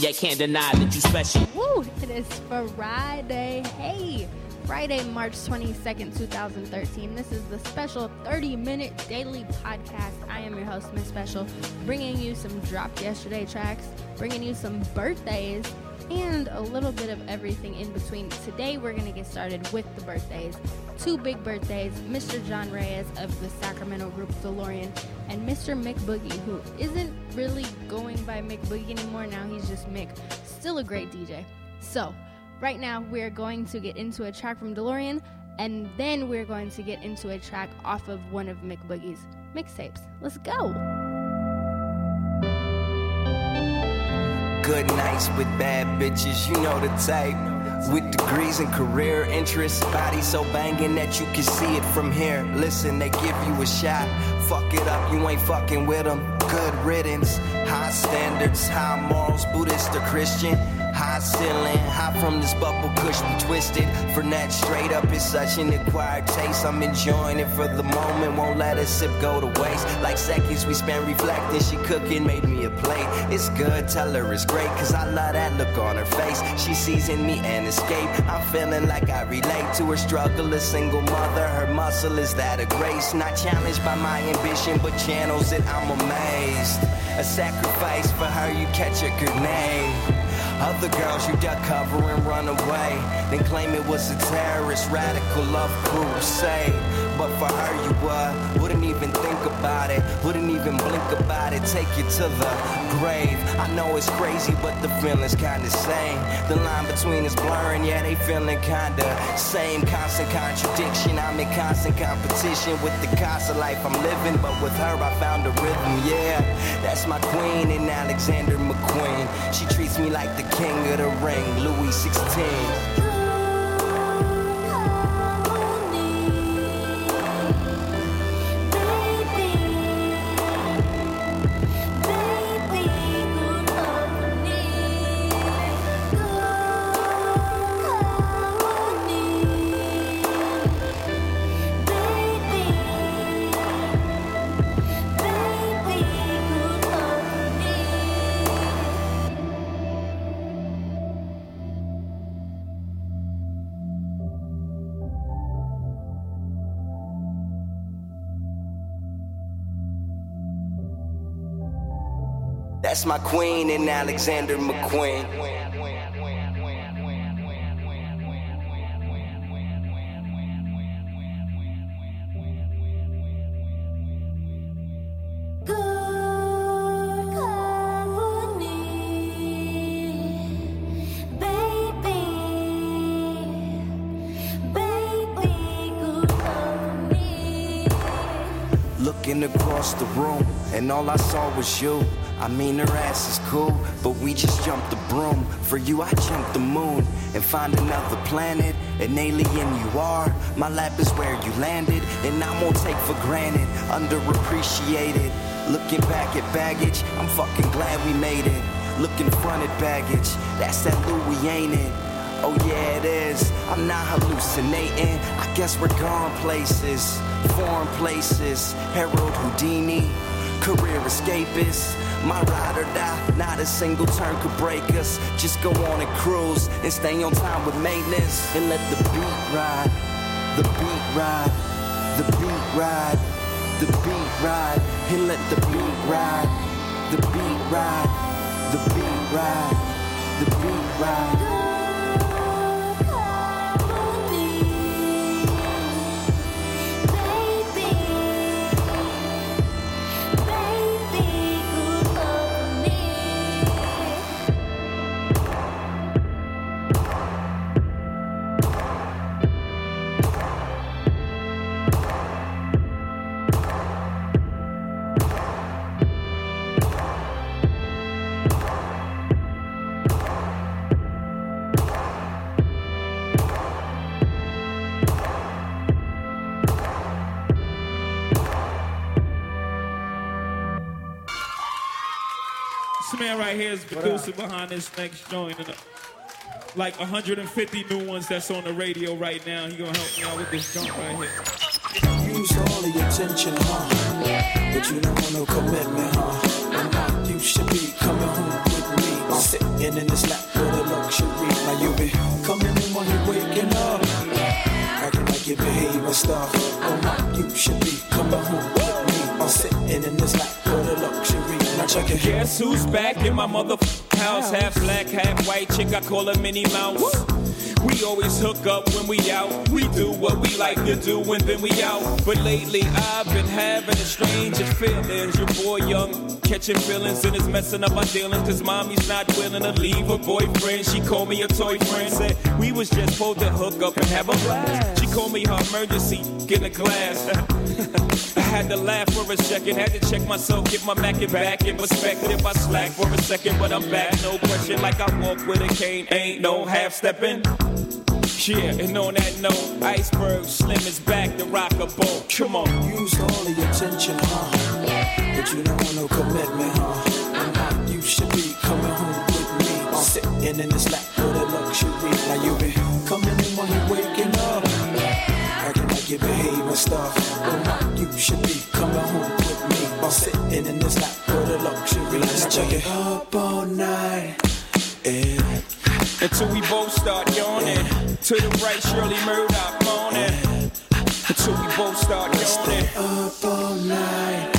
Yeah, can't deny that you special. Woo! It is Friday. Hey, Friday, March 22nd, 2013. This is the special 30 minute daily podcast. I am your host, Miss Special, bringing you some dropped yesterday tracks, bringing you some birthdays, and a little bit of everything in between. Today, we're going to get started with the birthdays. Two big birthdays Mr. John Reyes of the Sacramento group DeLorean, and Mr. Mick Boogie, who isn't really going by Mick Boogie anymore. Now he's just Mick. Still a great DJ. So, right now, we're going to get into a track from DeLorean, and then we're going to get into a track off of one of Mick Boogie's mixtapes. Let's go. Good nights with bad bitches, you know the type. With degrees and career interests, body so banging that you can see it from here. Listen, they give you a shot. Fuck it up, you ain't fucking with them. Good riddance. High standards, high morals, Buddhist or Christian. High ceiling, high from this bubble be twisted. For that straight up is such an acquired taste. I'm enjoying it for the moment, won't let a sip go to waste. Like seconds we spent reflecting, she cooking made me a plate. It's good, tell her it's great, cause I love that look on her face. She sees in me an escape. I'm feeling like I relate to her struggle, a single mother. Her muscle is that of grace, not challenged by my ambition, but channels it. I'm amazed. A sacrifice for her, you catch a grenade. Other girls you duck cover and run away. Then claim it was a terrorist radical love crusade. But for her you were. wouldn't even think about it. Wouldn't even blink about it. Take you to the grave. I know it's crazy, but the feeling's kinda same. The line between is blurring, yeah, they feeling kinda same. Constant contradiction. I'm in constant competition with the cost of life I'm living. But with her, I found a rhythm, yeah. That's my queen and Alexander McQueen. She treats me like the king of the ring, Louis 16. My queen and Alexander McQueen. Looking across the room, and all I saw was you. I mean, her ass is cool, but we just jumped the broom. For you, I jumped the moon and find another planet. An alien you are, my lap is where you landed, and I won't take for granted, underappreciated. Looking back at baggage, I'm fucking glad we made it. Looking front at baggage, that's that Louis, ain't it? Oh yeah, it is. I'm not hallucinating. I guess we're gone places, foreign places. Harold Houdini, career escapist. My ride or die, not a single turn could break us. Just go on and cruise and stay on time with maintenance and let the beat ride, the beat ride, the beat ride, the beat ride, and let the beat ride, the beat ride, the beat ride, the beat ride. This is producer behind this next joint. And uh, like 150 new ones that's on the radio right now. He gonna help me out with this joint right here. Use all of your attention, huh? But you don't want no commitment, huh? my, you should be coming home with me. I'm sitting in this lap with a luxury. Now you be coming in while you waking up. Acting like you behave and stuff. Oh my, you should be coming home with me. I'm sitting in this lap check it. Guess who's back in my motherfucking house? Half black, half white chick, I call her Minnie Mouse. We always hook up when we out. We do what we like to do and then we out. But lately I've been having the strangest feelings. Your boy young, catching feelings and it's messing up my dealings. Cause mommy's not willing to leave her boyfriend. She called me a toy friend. Said we was just supposed to hook up and have a blast. She called me her emergency, get a glass. I had to laugh for a second, had to check myself, get my Mac and back in perspective. I slack for a second, but I'm back, no question. Like I walk with a cane, ain't no half stepping. Yeah, and on that note, Iceberg Slim is back to rock a boat. Come on. Use all of your attention, huh? But you don't want no commitment, huh? You should be coming home with me. I'm sitting in this lap with the luxury. Now you been coming in while you waking up. Acting like you behave and stuff. Uh-huh. You should be coming home with me. I'm sitting in this lap with the luxury. Let's check it up all night. Yeah. Until we both start yawning. To the right, Shirley Murdock moaning. Until we both start yawning. Up all night.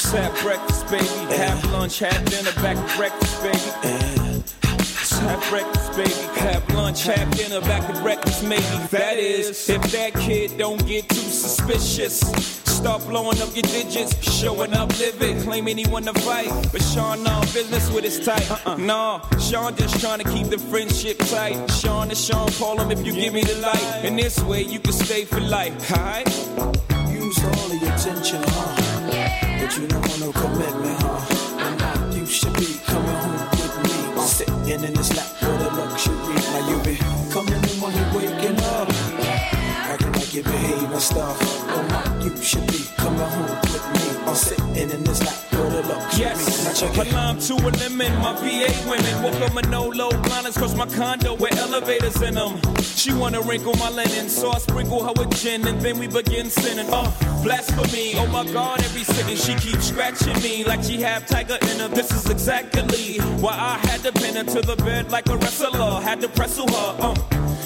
Just have breakfast, baby. Have lunch, have dinner, back to breakfast, baby. Just have breakfast, baby. Have lunch, have dinner, back to breakfast, maybe. That is, if that kid don't get too suspicious. Start blowing up your digits, showing up livid, claiming he wanna fight. But Sean on business with his type. Uh-uh. No, Sean just trying to keep the friendship tight. Sean is Sean, call him if you give me the light. And this way you can stay for life, alright? Use all your attention, huh? But you don't want no commitment, huh? Uh-huh. You should be coming home with me. I'm sitting in this lap with a luxury. Now you be coming in while you waking up. Yeah. Acting like you behave and stuff. You should be coming home with me. I'm sitting in this lap a luxury. Now Yes, check a it. lime to a lemon. My VA women woke up Manolo blinders cause my condo with elevators in them. She wanna wrinkle my linen, so I sprinkle her with gin and then we begin sinning. Uh, blasphemy, oh my god, every sentence she keeps scratching me like she have tiger in her. This is exactly why I had to pin her to the bed like a wrestler. Had to wrestle her. Uh,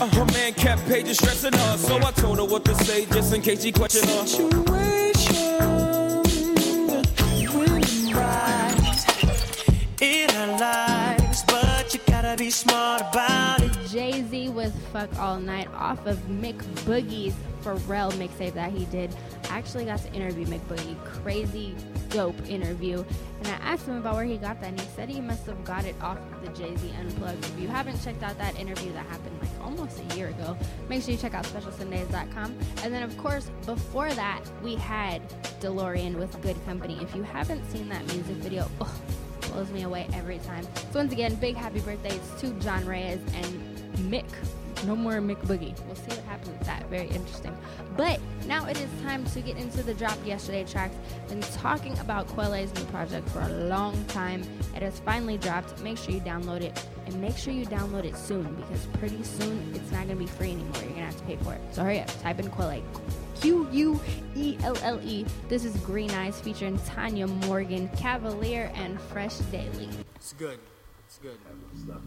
uh, her man kept pages stressing her, so I told her what to say just in case she questioned her. In our lives, but you be smart about it. Jay Z was Fuck All Night off of Mick Boogie's Pharrell mixtape that he did. I actually got to interview Mick Boogie. Crazy, dope interview. And I asked him about where he got that, and he said he must have got it off of the Jay Z Unplugged. If you haven't checked out that interview that happened like almost a year ago, make sure you check out specialsundays.com. And then, of course, before that, we had DeLorean with Good Company. If you haven't seen that music video, oh, blows me away every time. So once again, big happy birthdays to John Reyes and Mick. No more Mick Boogie. We'll see what happens with that. Very interesting. But now it is time to get into the drop yesterday tracks. Been talking about Quelle's new project for a long time. It has finally dropped. Make sure you download it and make sure you download it soon because pretty soon it's not gonna be free anymore. You're gonna have to pay for it. So hurry up, type in Quelle. Q U E L L E. This is Green Eyes featuring Tanya Morgan, Cavalier, and Fresh Daily. It's good. It's good.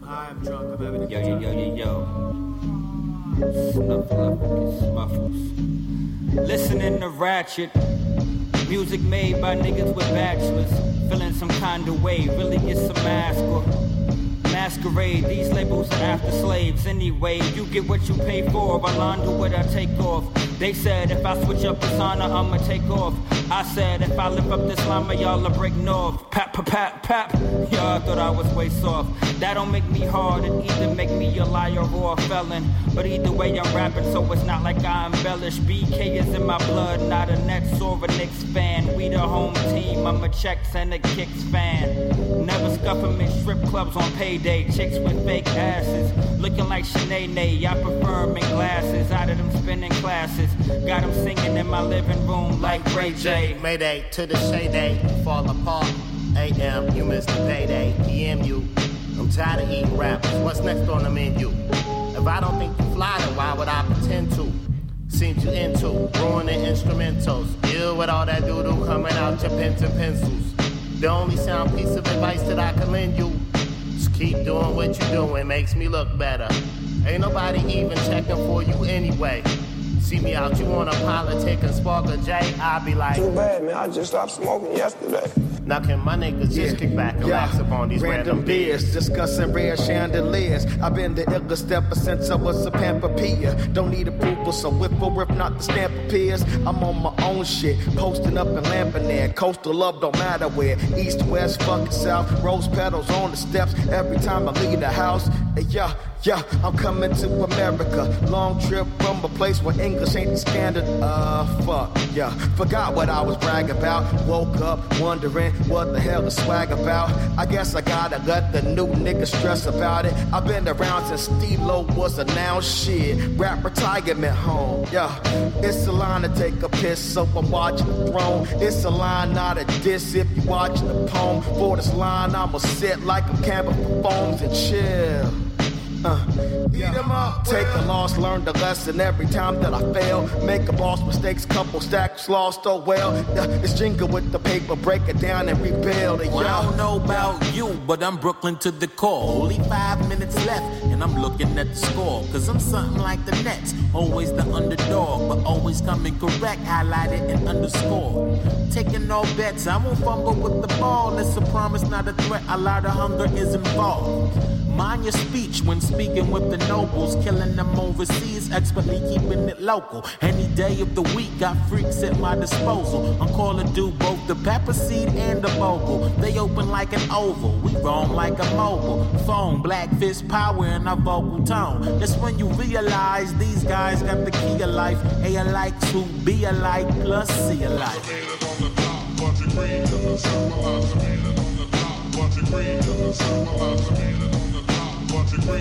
I'm drunk. I'm having a Yo, good yo, time. yo, yo, yo. Snuffleupagus, smuffles. Listening to ratchet. Music made by niggas with bachelors. Feeling some kind of way. Really get some mask or masquerade. These labels are after slaves anyway. You get what you pay for. I'll do what I take off. They said if I switch up persona, I'ma take off. I said if I lift up this llama, y'all will break north. Pap, pap, pap, pap. Y'all thought I was way soft. That don't make me hard. It either make me a liar or a felon. But either way, I'm rapping, so it's not like I embellish. BK is in my blood, not a Nets or a Knicks fan. We the home team. I'm a checks and a kicks fan. Never scuff 'em in strip clubs on payday. Chicks with fake asses. Looking like Sinead. I prefer 'em in glasses. Out of them spinning classes. Got them singing in my living room like Ray J. Mayday to the shade day, fall apart. AM, you missed the payday. You. I'm tired of eating rappers. What's next on the menu? If I don't think you fly, then why would I pretend to? Seems you into ruining instrumentals. Deal with all that doo-doo coming out your pens and pencils. The only sound piece of advice that I can lend you keep doing what you're doing, makes me look better. Ain't nobody even checking for you anyway. See me out, you wanna politic and spark a J? I'll be like, Too bad, man. I just stopped smoking yesterday. Now can my niggas just kick back and relax upon these random, beers, discussing rare chandeliers. I've been the illest ever since I was a Pampapia. Don't need approval, so if or if not the stamp appears, I'm on my own shit, posting up and lamping in Lampanere. Coastal love don't matter where, east, west, fucking south. Rose petals on the steps every time I leave the house. And yeah, yeah, I'm coming to America. Long trip from a place where English ain't the standard. Uh, fuck, yeah. Forgot what I was bragging about. Woke up wondering what the hell is swag about. I guess I gotta let the new nigga stress about it. I've been around since Lowe was a now shit. Rap retirement home, yeah. It's a line to take a piss, so I'm watching the throne. It's a line, not a diss if you watching the poem. For this line, I'ma sit like I'm camping for phones and chill. Uh, eat 'em up. Take a loss, learn the lesson every time that I fail. Make a boss mistakes, couple stacks lost, oh well. Yeah, it's jingle with the paper, break it down and rebuild it. Well, I don't know about you, but I'm Brooklyn to the core. Only five minutes left, and I'm looking at the score. Cause I'm something like the Nets. Always the underdog, but always coming correct, highlighted and underscored. Taking all bets, I won't fumble with the ball. It's a promise, not a threat. A lot of hunger is involved. Mind your speech when speaking with the nobles, killing them overseas, expertly keeping it local. Any day of the week, got freaks at my disposal. I'm called to do both the pepper seed and the vocal. They open like an oval, we roam like a mobile. Phone, black fist power in our vocal tone. That's when you realize these guys got the key of life. A alike to be alike plus C alike.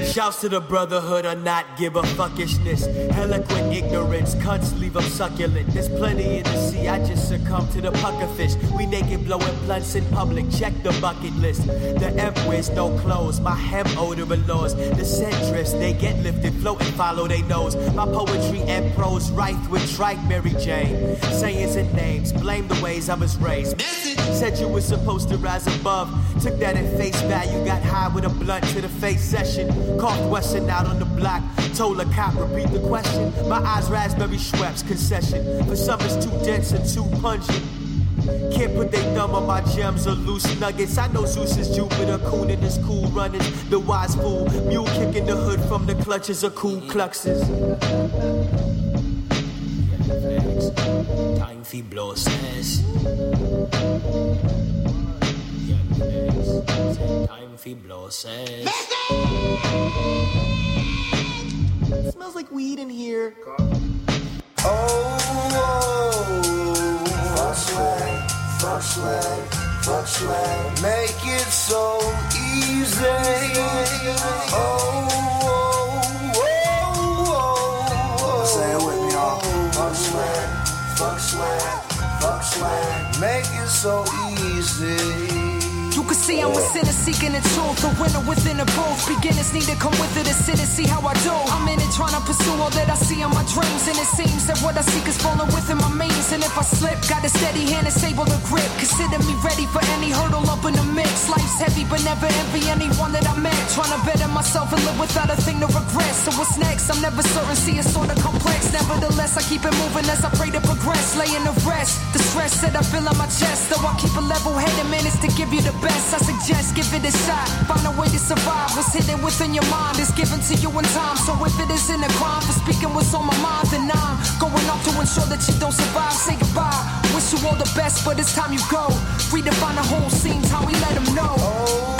Shouts to the brotherhood of not give a fuckishness. Eloquent ignorance, cunts leave them succulent. There's plenty in the sea, I just succumb to the puckerfish. We naked blowing blunts in public, check the bucket list. The M wears no clothes, my hem odor allures. The centrists, they get lifted, float and follow they nose. My poetry and prose rife with trite Mary Jane. Sayings and names, blame the ways I was raised. Said you were supposed to rise above. Took that at face value, got high with a blunt to the face session. Coughed Wesson out on the block. Told a cop, repeat the question. My eyes raspberry Schweppes concession. For some it's too dense and too pungent. Can't put they thumb on my gems or loose nuggets. I know Zeus is Jupiter, coon in his cool runnings. The wise fool, mule kicking the hood from the clutches of cool cluxes. Time fi blow fi blow says. Smells like weed in here. Oh, fuck swag, fuck swag, fuck swag. Make it so easy. Oh, oh, oh, oh. Say it with me, y'all. Fuck swag, fuck swag, fuck swag. Make it so easy. You can see I'm a sinner seeking the truth, a winner within the booth. Beginners need to come with it and sit and see how I do. I'm in it trying to pursue all that I see in my dreams, and it seems that what I seek is falling within my means. And if I slip, got a steady hand and stable to grip. Consider me ready for any hurdle up in the mix. Life's heavy, but never envy anyone that I met. Trying to better myself and live without a thing to regret. So what's next? I'm never certain, see it's sorta complex. Nevertheless, I keep it moving as I pray to progress. Laying the rest, the stress that I feel on my chest. Though I keep a level head and manage to give you the best. I suggest give it a shot. Find a way to survive. What's hidden within your mind is given to you in time. So if it isn't a crime for speaking what's on my mind, then I'm going off to ensure that you don't survive. Say goodbye. Wish you all the best, but it's time you go. Redefine the whole scene, how we let them know. Fuck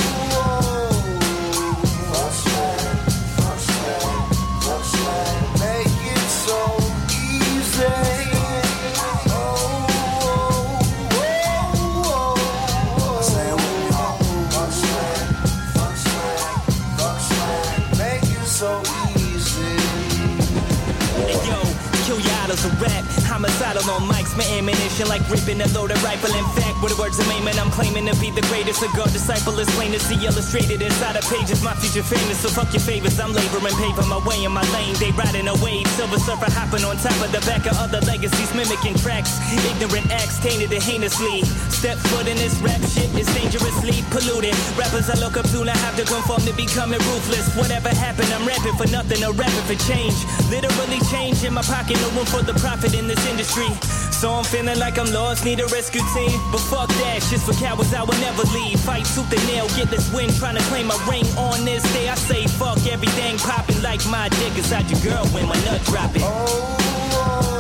Y'all a rap. Homicidal on mics, my ammunition like ripping a loaded rifle. In fact, with the words I'm aiming, I'm claiming to be the greatest. A God disciple is plain to see illustrated inside of pages. My future famous, so fuck your favors. I'm laboring, paving my way in my lane. They riding a wave, silver surfer hopping on top of the back of other legacies, mimicking tracks. Ignorant acts tainted and heinously. Step foot in this rap shit is dangerously polluted. Rappers I look up to now have to conform to becoming ruthless. Whatever happened, I'm rapping for nothing, I'm rapping for change. Literally change in my pocket, no for the profit in this industry. So I'm feeling like I'm lost, need a rescue team. But fuck that, shit's for cowards, I will never leave. Fight tooth and nail, get this win, trying to claim a ring on this day. I say fuck everything popping like my dick inside your girl when my nut dropping. Oh, Make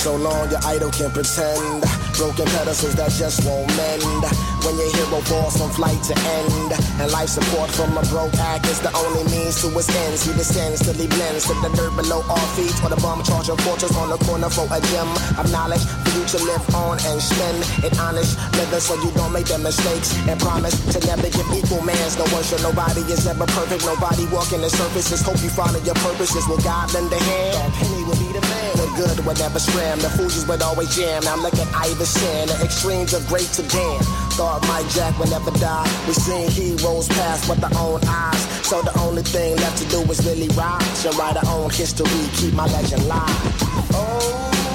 so long your idol can pretend. Broken pedestals that just won't mend. When your hero falls from flight to end. And life support from a broke act is the only means to its ends. He descends till he blends to the dirt below our feet. Or the bum charge of fortress on the corner for a gem of knowledge for you to live on and spend it honest. Living so you don't make the mistakes. And promise to never give equal mans no worship. Nobody is ever perfect. Nobody walking the surfaces. Hope you follow your purposes. Will God lend a hand? Or penny will be. The good would never scram. The Fugees would always jam. Now look at Iverson. The extremes of great to damn. Thought Mike Jack would never die. We seen heroes pass with our own eyes. So the only thing left to do is really rise and write our own history. Keep my legend live. Make oh.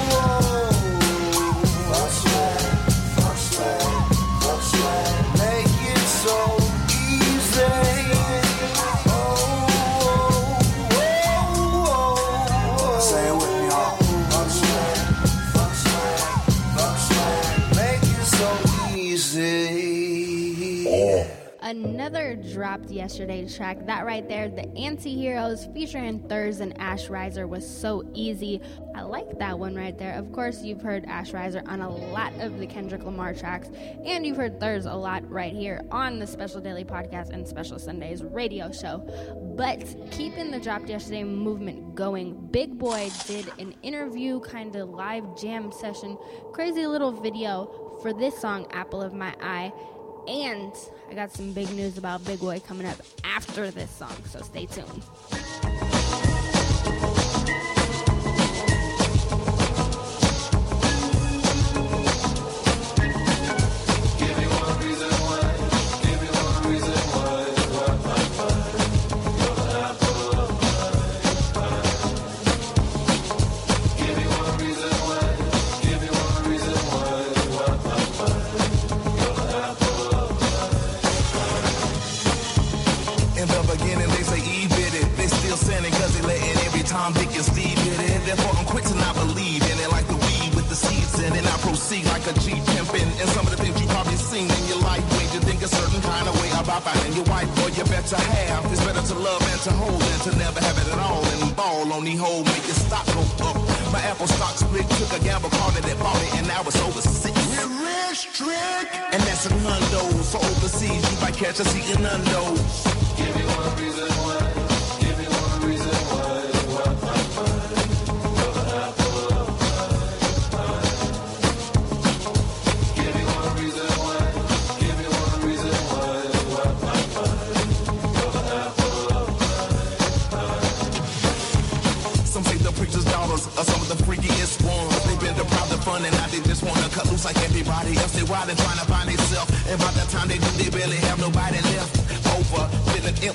Another dropped yesterday track. That right there, the Anti-Heroes featuring Thurz and Ash Riser was so easy. I like that one right there. Of course, you've heard Ash Riser on a lot of the Kendrick Lamar tracks, and you've heard Thurz a lot right here on the Special Daily Podcast and Special Sundays radio show. But keeping the dropped yesterday movement going, Big Boi did an interview, kind of live jam session, crazy little video for this song, Apple of My Eye. And I got some big news about Big Boi coming up after this song, so stay tuned.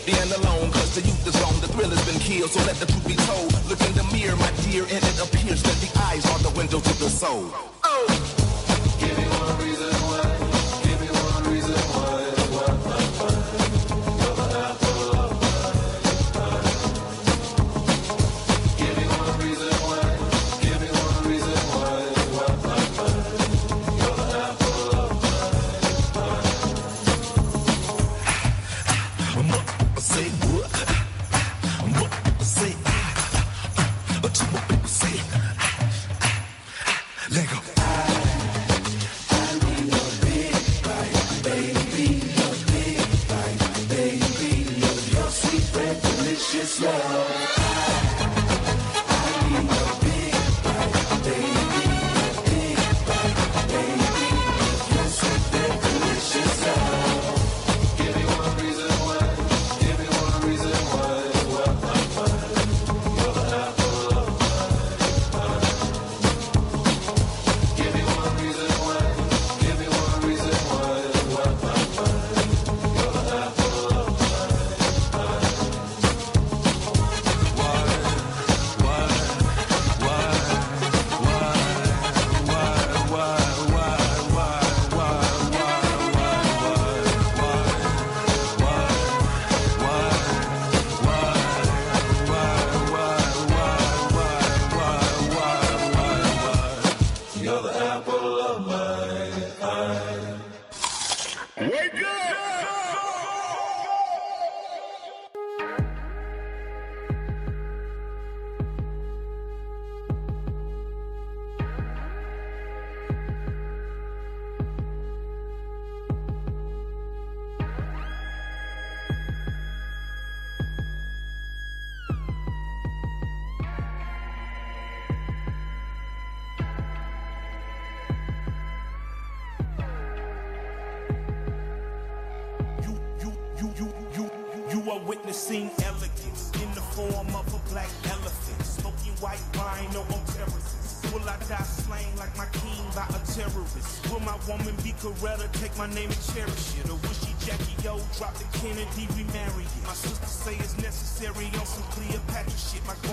Empty and alone, cause the youth is gone. The thrill has been killed, so let the truth be told. Look in the mirror, my dear, and Say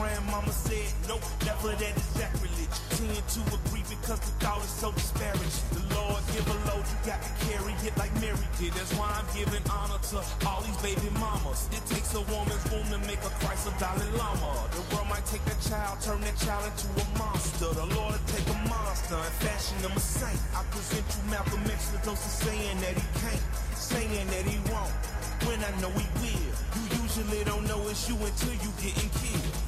My grandmama said, nope, never that is sacrilege. Tend to agree because the thought is so disparaging. The Lord give a load, you got to carry it like Mary did. That's why I'm giving honor to all these baby mamas. It takes a woman's womb to make a Christ a Dalai Lama. The world might take that child, turn that child into a monster. The Lord will take a monster and fashion him a saint. I present you Malcolm X, dose of saying that he can't, saying that he won't. When I know he will, you usually don't know it's you until you getting killed.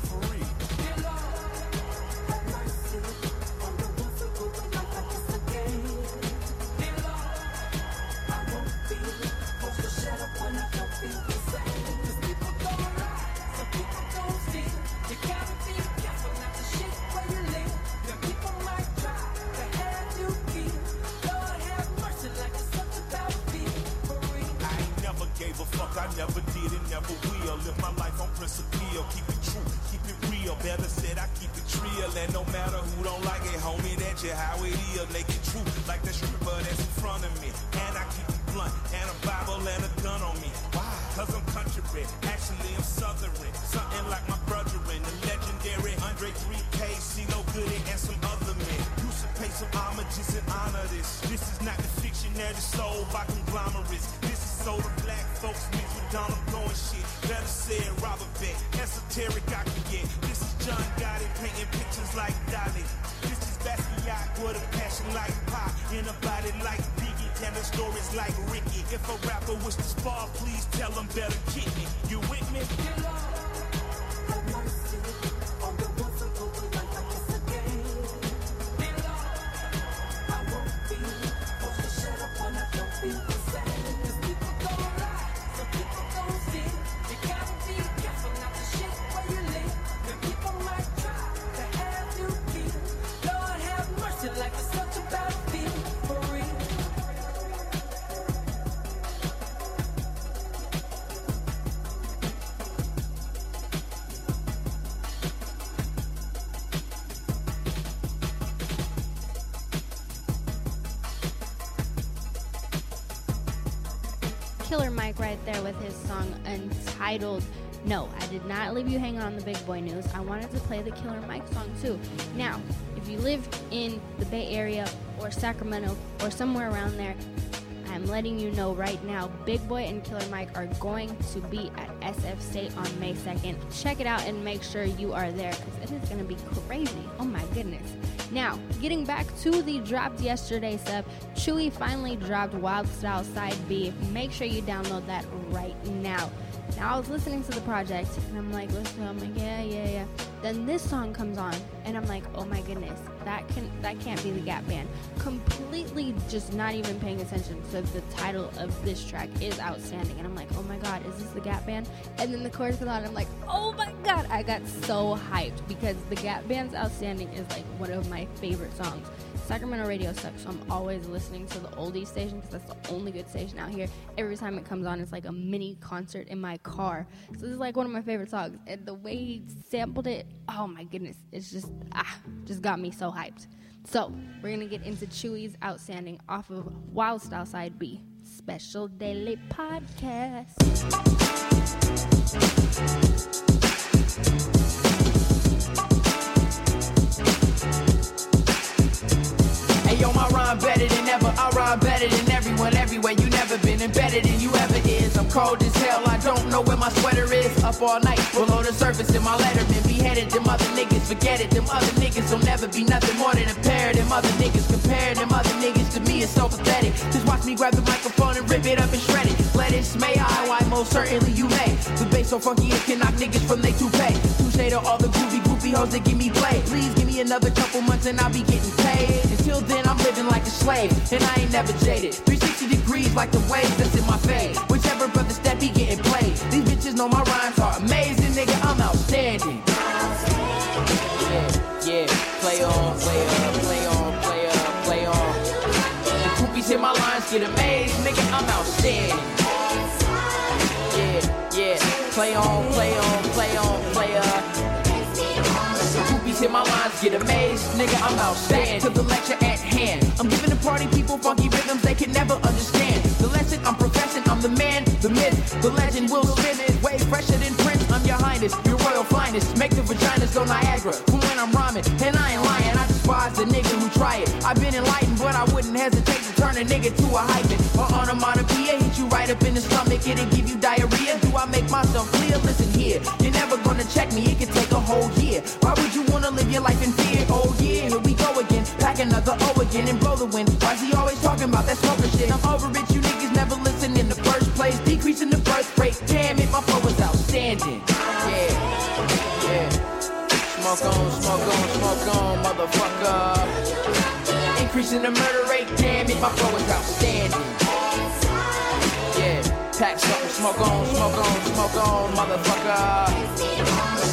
Did and never will. Live my life on principle, keep it true, keep it real. Better said I keep it real, and no matter who don't like it, homie, that's just how it is. Make it true, like the stripper that's in front of me. And I keep it blunt, and a Bible and a gun on me. Why? Cause I'm country bred, actually I'm southern. Something like my brethren, the legendary Andre 3K, CeeLo Goodie, and some other men. You should pay some homages and honor this. This is not the fiction that is sold by conglomerates. This is so like Dolly. This is Basquiat with a passion like pop in a body like Biggie, telling stories like Ricky. If a rapper was to spar, please tell him better kick me. You with me? Right there with his song Untitled. No, I did not leave you hanging on the Big Boi news. I wanted to play the Killer Mike song too. Now, if you live in the Bay Area or Sacramento or somewhere around there, I'm letting you know right now, Big Boi and Killer Mike are going to be at SF State on May 2nd. Check it out and make sure you are there because it is going to be crazy. Oh my goodness. Now, getting back to the dropped yesterday stuff, Chuuwee finally dropped Wild Style Side B. Make sure you download that right now. Now, I was listening to the project and I'm like, listen, I'm like, yeah, yeah, yeah. Then this song comes on and I'm like, oh my goodness, that can that can't be the Gap Band. Completely just not even paying attention to the title of this track is outstanding. And I'm like, oh my god, is this the Gap Band? And then the chorus comes on and I'm like, oh my god, I got so hyped because the Gap Band's outstanding is like one of my favorite songs. Sacramento radio sucks, so I'm always listening to the oldies station because that's the only good station out here. Every time it comes on, it's like a mini concert in my car. So this is like one of my favorite songs, and the way he sampled it, oh my goodness, it's just ah, just got me so hyped. So we're gonna get into Chuuwee's outstanding off of Wild Style Side B, special daily podcast. Yo, my rhyme better than ever. I rhyme better than everyone, everywhere. You never been embedded than you ever is. I'm cold as hell. I don't know where my sweater is. Up all night, below the surface in my letterman. Beheaded them other niggas, forget it. Them other niggas will never be nothing more than a pair. Them other niggas compare them other niggas to me is so pathetic. Just watch me grab the microphone and rip it up and shred it. Let it may I, why most certainly you may. The bass so funky it can knock niggas from they toupee. Touche to all the groovy groupie hoes that give me play. Please give me another couple months and I'll be getting paid. Until then, I'm living like a slave, and I ain't never jaded. 360 degrees like the waves that's in my face. Whichever brother step, he getting played. These bitches know my rhymes are amazing, nigga. I'm outstanding. Yeah, yeah. Play on, play up, play on, play up, play on. The groupies hear my lines, get amazed, nigga. I'm outstanding. Yeah, yeah. On, play on, play on, Hit my lines, get amazed. Nigga, I'm outstanding. To the lecture at hand. I'm giving the party people funky rhythms they can never understand. The lesson I'm professing, I'm the man, the myth, the legend will spin it. Way fresher than Prince, I'm your highness, your royal finest. Make the vaginas go Niagara from when I'm rhyming. And I ain't lying, I despise the nigga who try it. I've been enlightened, but I wouldn't hesitate to turn a nigga to a hyphen. Or onomatopoeia, hit you right up in the stomach, it'll give you diarrhea. Do I make myself clear? Listen here, you're never gonna check me, it your life in fear? Oh yeah, here we go again. Pack another O again and blow the wind. Why's he always talking about that smoker shit? I'm over it, you niggas never listen in the first place. Decreasing the birth rate, damn it, my flow is outstanding. Yeah, yeah. Smoke on, smoke on, smoke on, motherfucker. Increasing the murder rate, damn it, my flow is outstanding. Pack something, smoke on, smoke on, smoke on, motherfucker.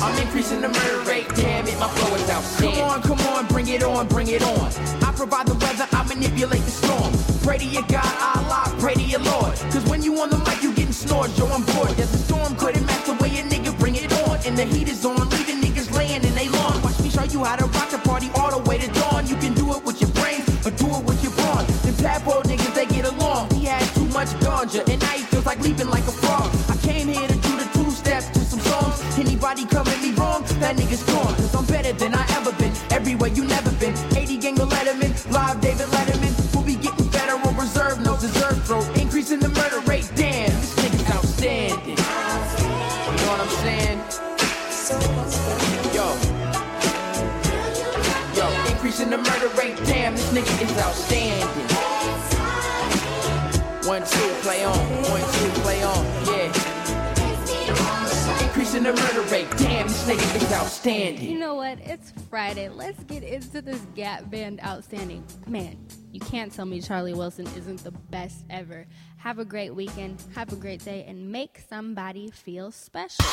I'm increasing the murder rate, damn it, my flow is outstanding. Come on, come on, bring it on, bring it on. I provide the weather, I manipulate the storm. Pray to your God, Allah, pray to your Lord. Cause when you on the mic, you getting snored, yo, I'm bored. Yes, the storm couldn't match the way a nigga bring it on. And the heat is on, leaving niggas laying in they lawn. Watch me show you how to rock the party all the way to dawn. You can do it with your brains, or do it with your brawn. Them tadpole niggas, they get along. He had too much ganja, and now like leaping like a frog. I came here to do the two steps to some songs. Anybody come at me wrong, that nigga's gone. Cause I'm better than I ever been. Everywhere you never been. 80 gang of Letterman, live David Letterman. We'll be getting federal reserve, no deserve throw. Increasing the murder rate, damn. This nigga's outstanding. You know what I'm saying? Yo. Yo, increasing the murder rate, damn. This nigga is outstanding. One, two, play on. Increasing the murder rate, damn. This nigga is outstanding. You know what? It's Friday. Let's get into this Gap Band Outstanding. Man, you can't tell me Charlie Wilson isn't the best ever. Have a great weekend, have a great day, and make somebody feel special.